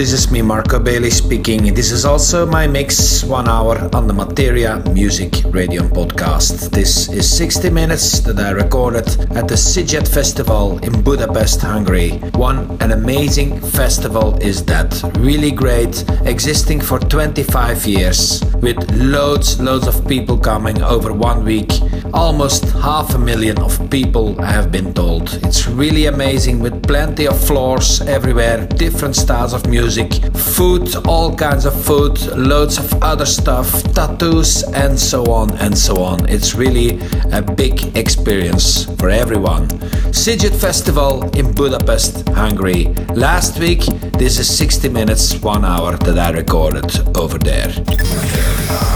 this is me Marco Bailey speaking. This is also my mix, one hour on the Materia Music Radio podcast. This is 60 minutes that I recorded at the Sziget Festival in Budapest, Hungary. One an amazing festival is that. Really great, existing for 25 years, with loads, loads of people coming over one week. Almost half a million of people I have been told. It's really amazing with plenty of floors everywhere, different different styles of music, food, all kinds of food, loads of other stuff, tattoos, and so on and so on. It's really a big experience for everyone. Sziget Festival in Budapest, Hungary. Last week, this is 60 minutes, one hour that I recorded over there.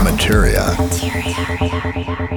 Materia. Materia.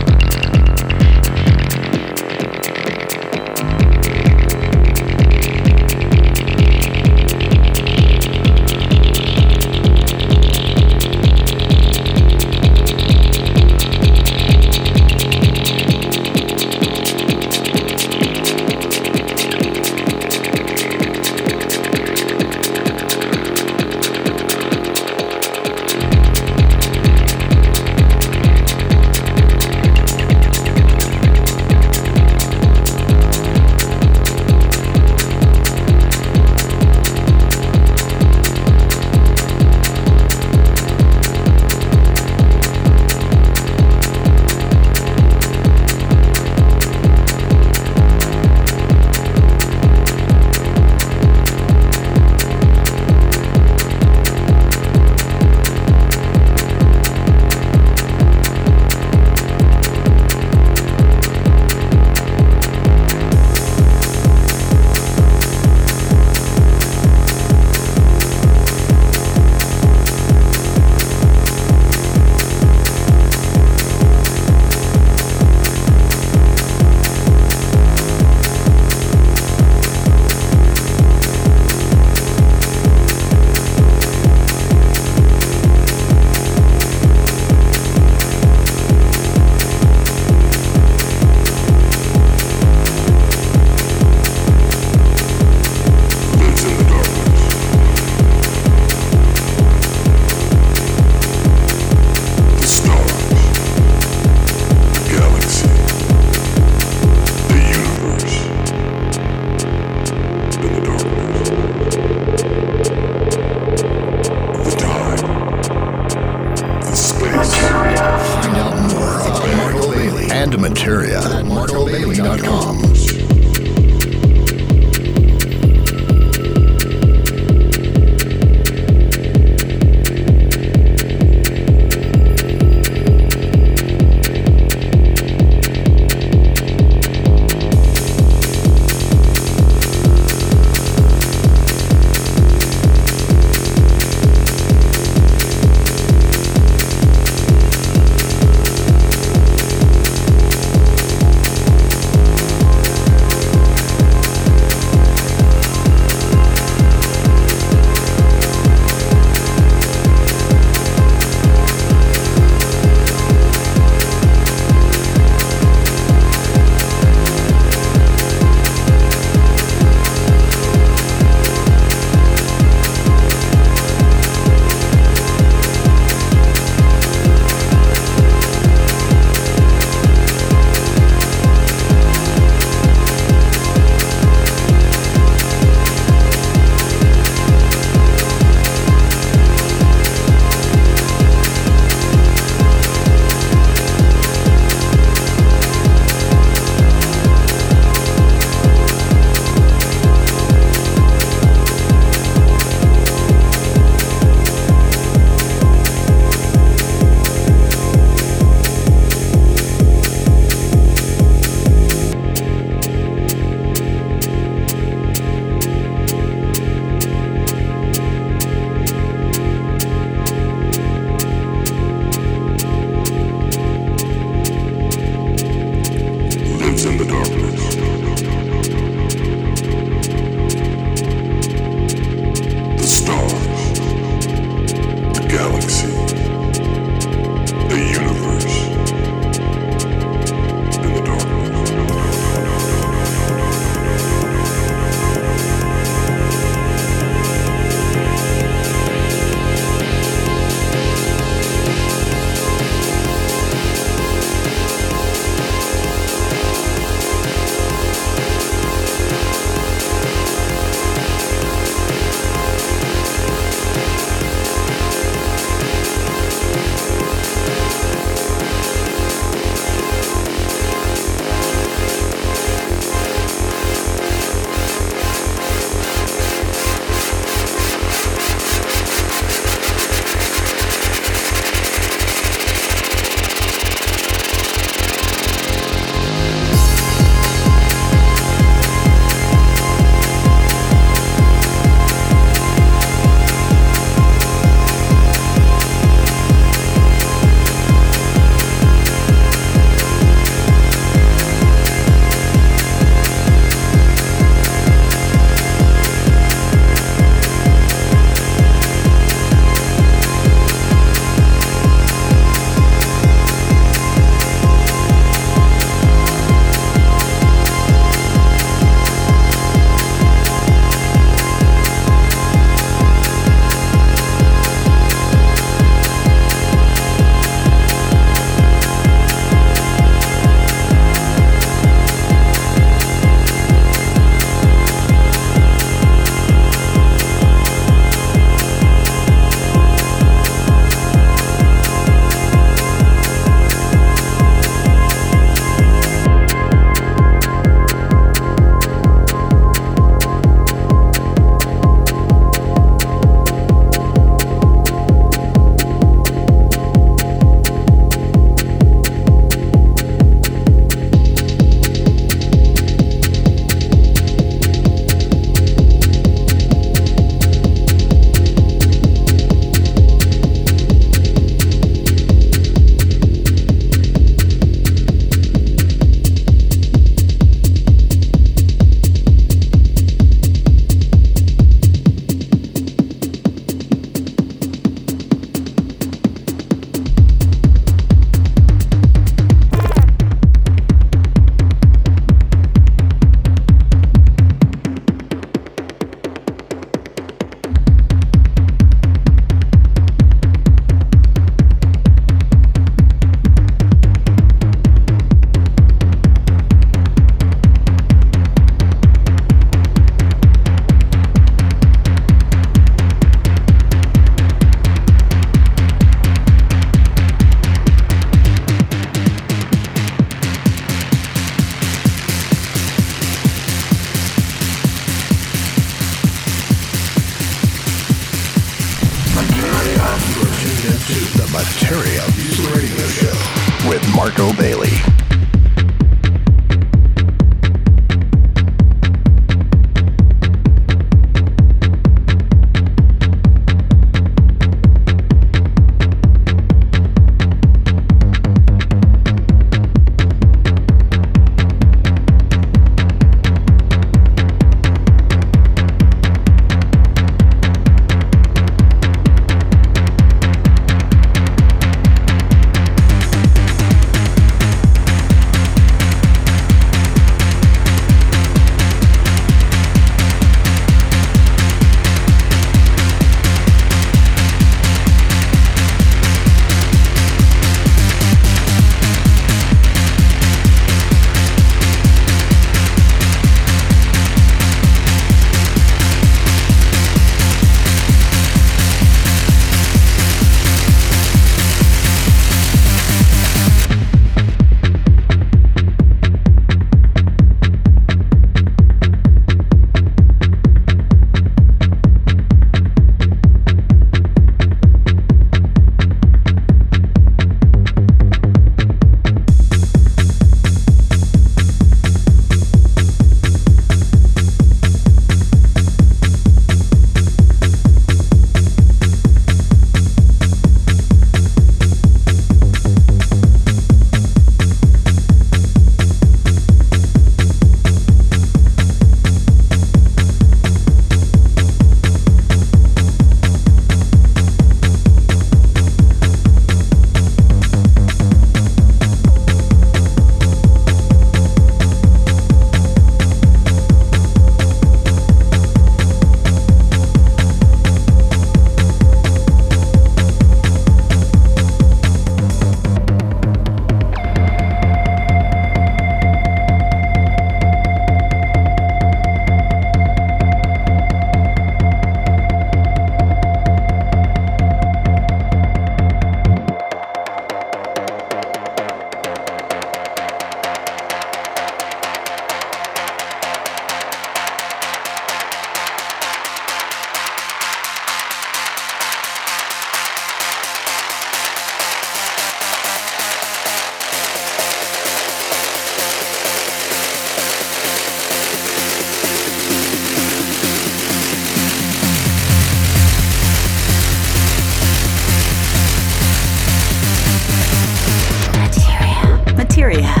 bacteria.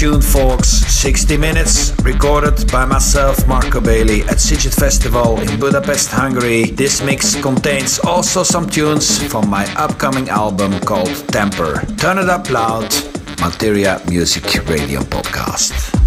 Tuned, folks. 60 minutes recorded by myself, Marco Bailey, at Sziget Festival in Budapest, Hungary. This mix contains also some tunes from my upcoming album called Temper. Turn it up loud, Materia Music Radio Podcast.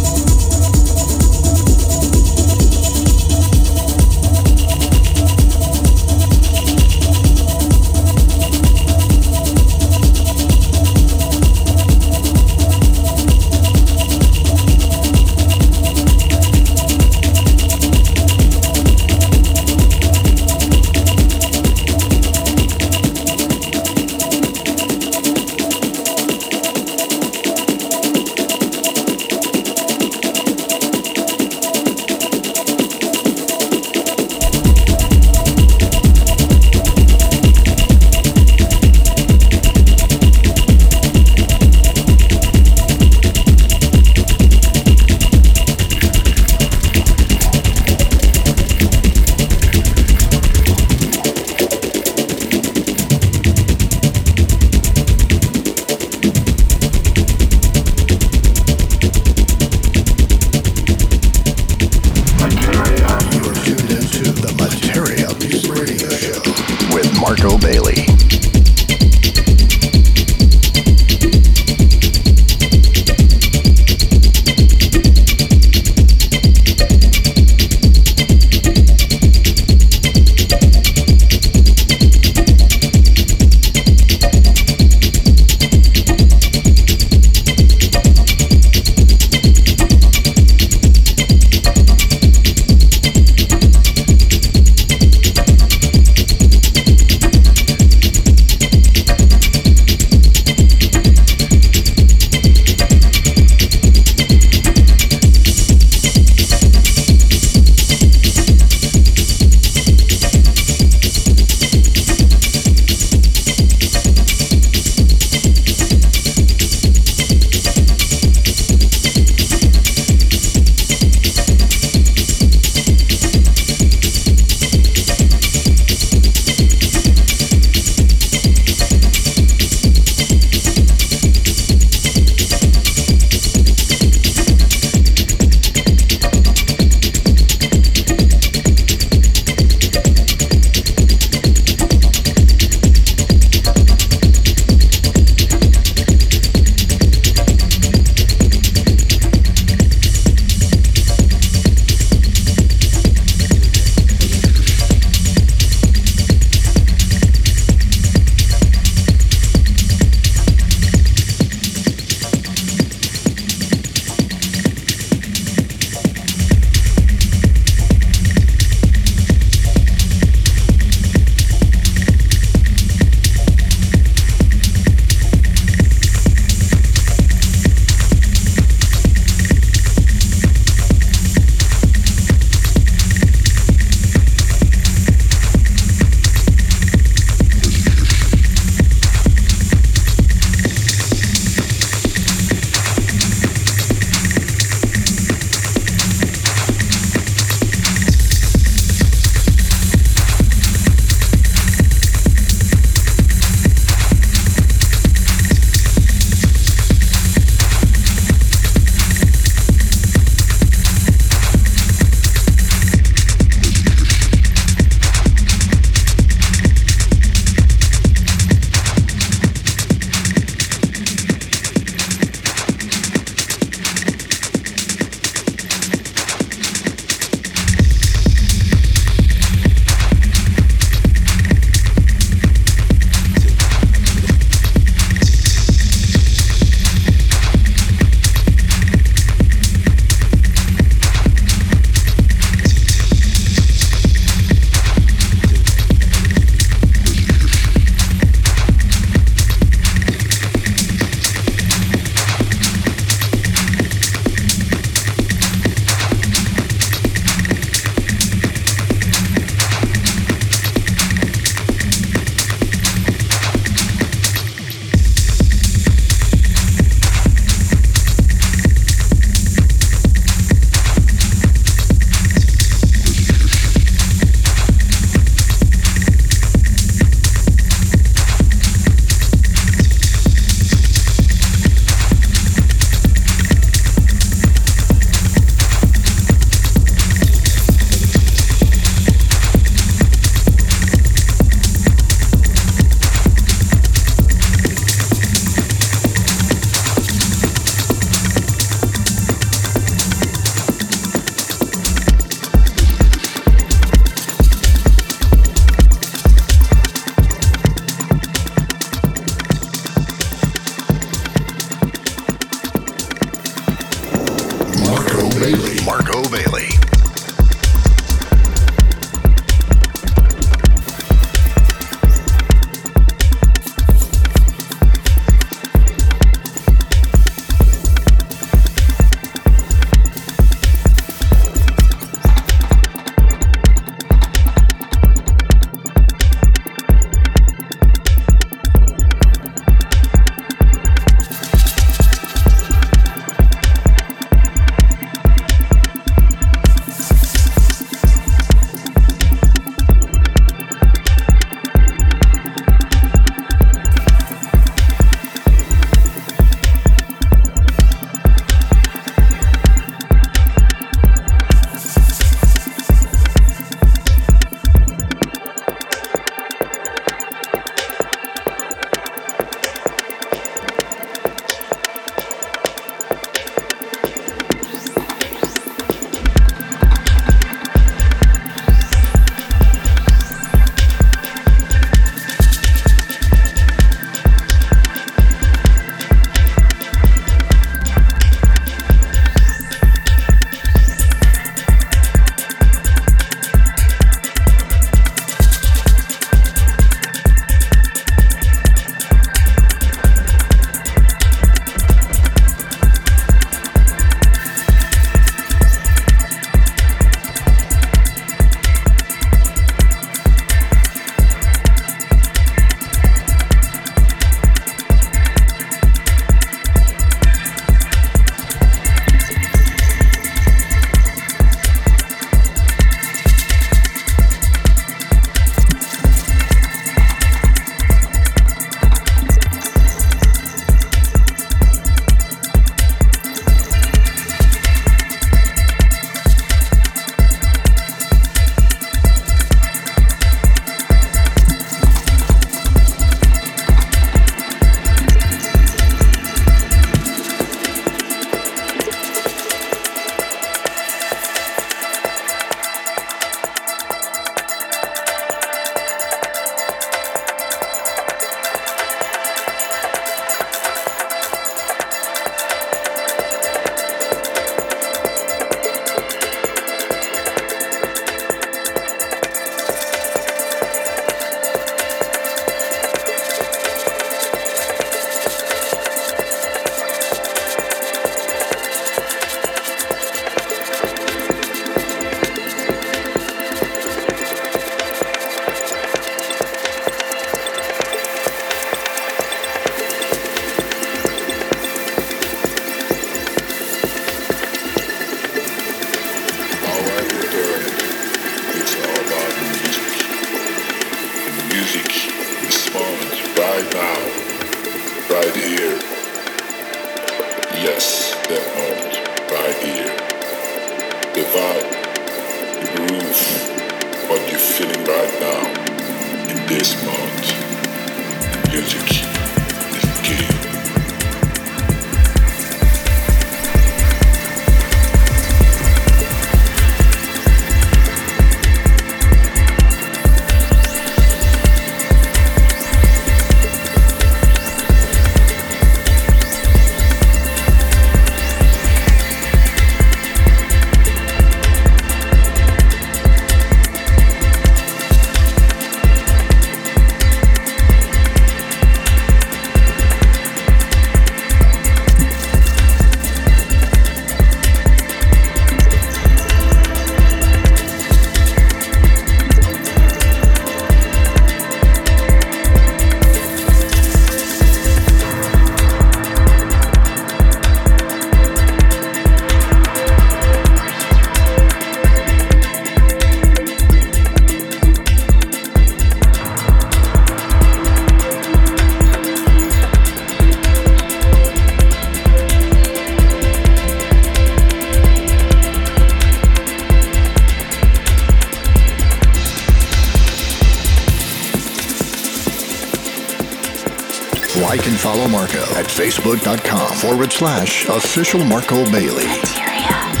facebook.com forward slash official Marco Bailey.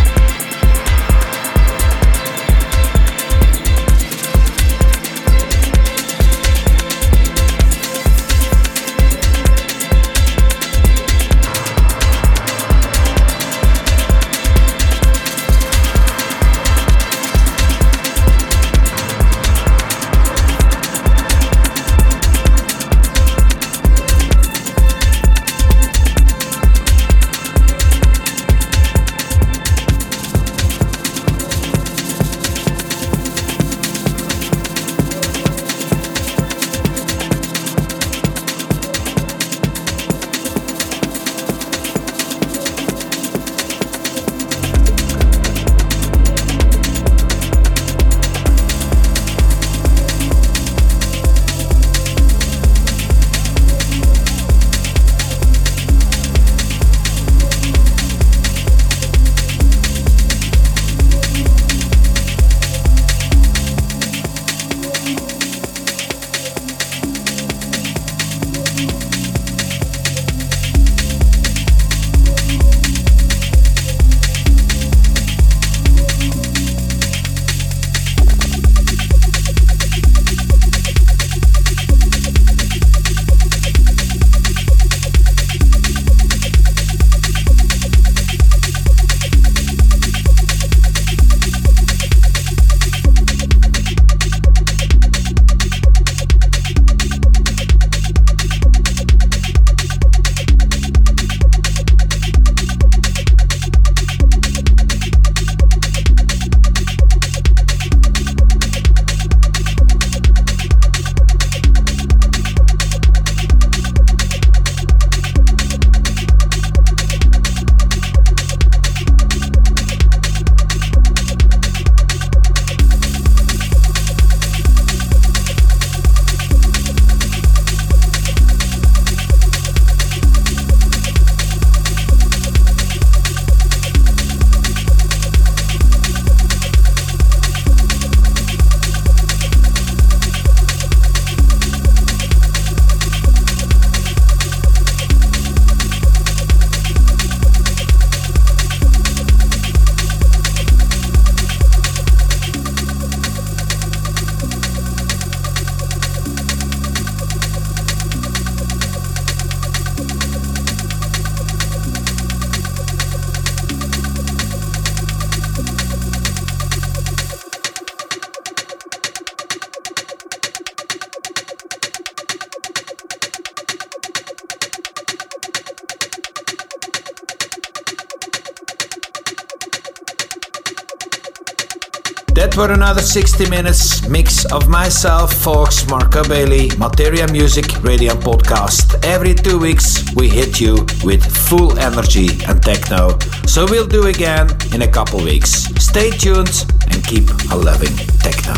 For another 60 minutes mix of myself, Fox, Marco Bailey, Materia Music Radio Podcast. Every two weeks we hit you with full energy and techno. So we'll do again in a couple weeks. Stay tuned and keep a loving techno.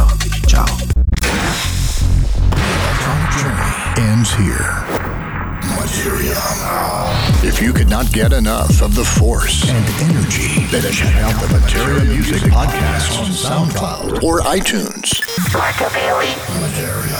Ciao. Ends here. If you could not get enough of the force and energy, then check out the Materia Music Podcast on SoundCloud or iTunes. Materia.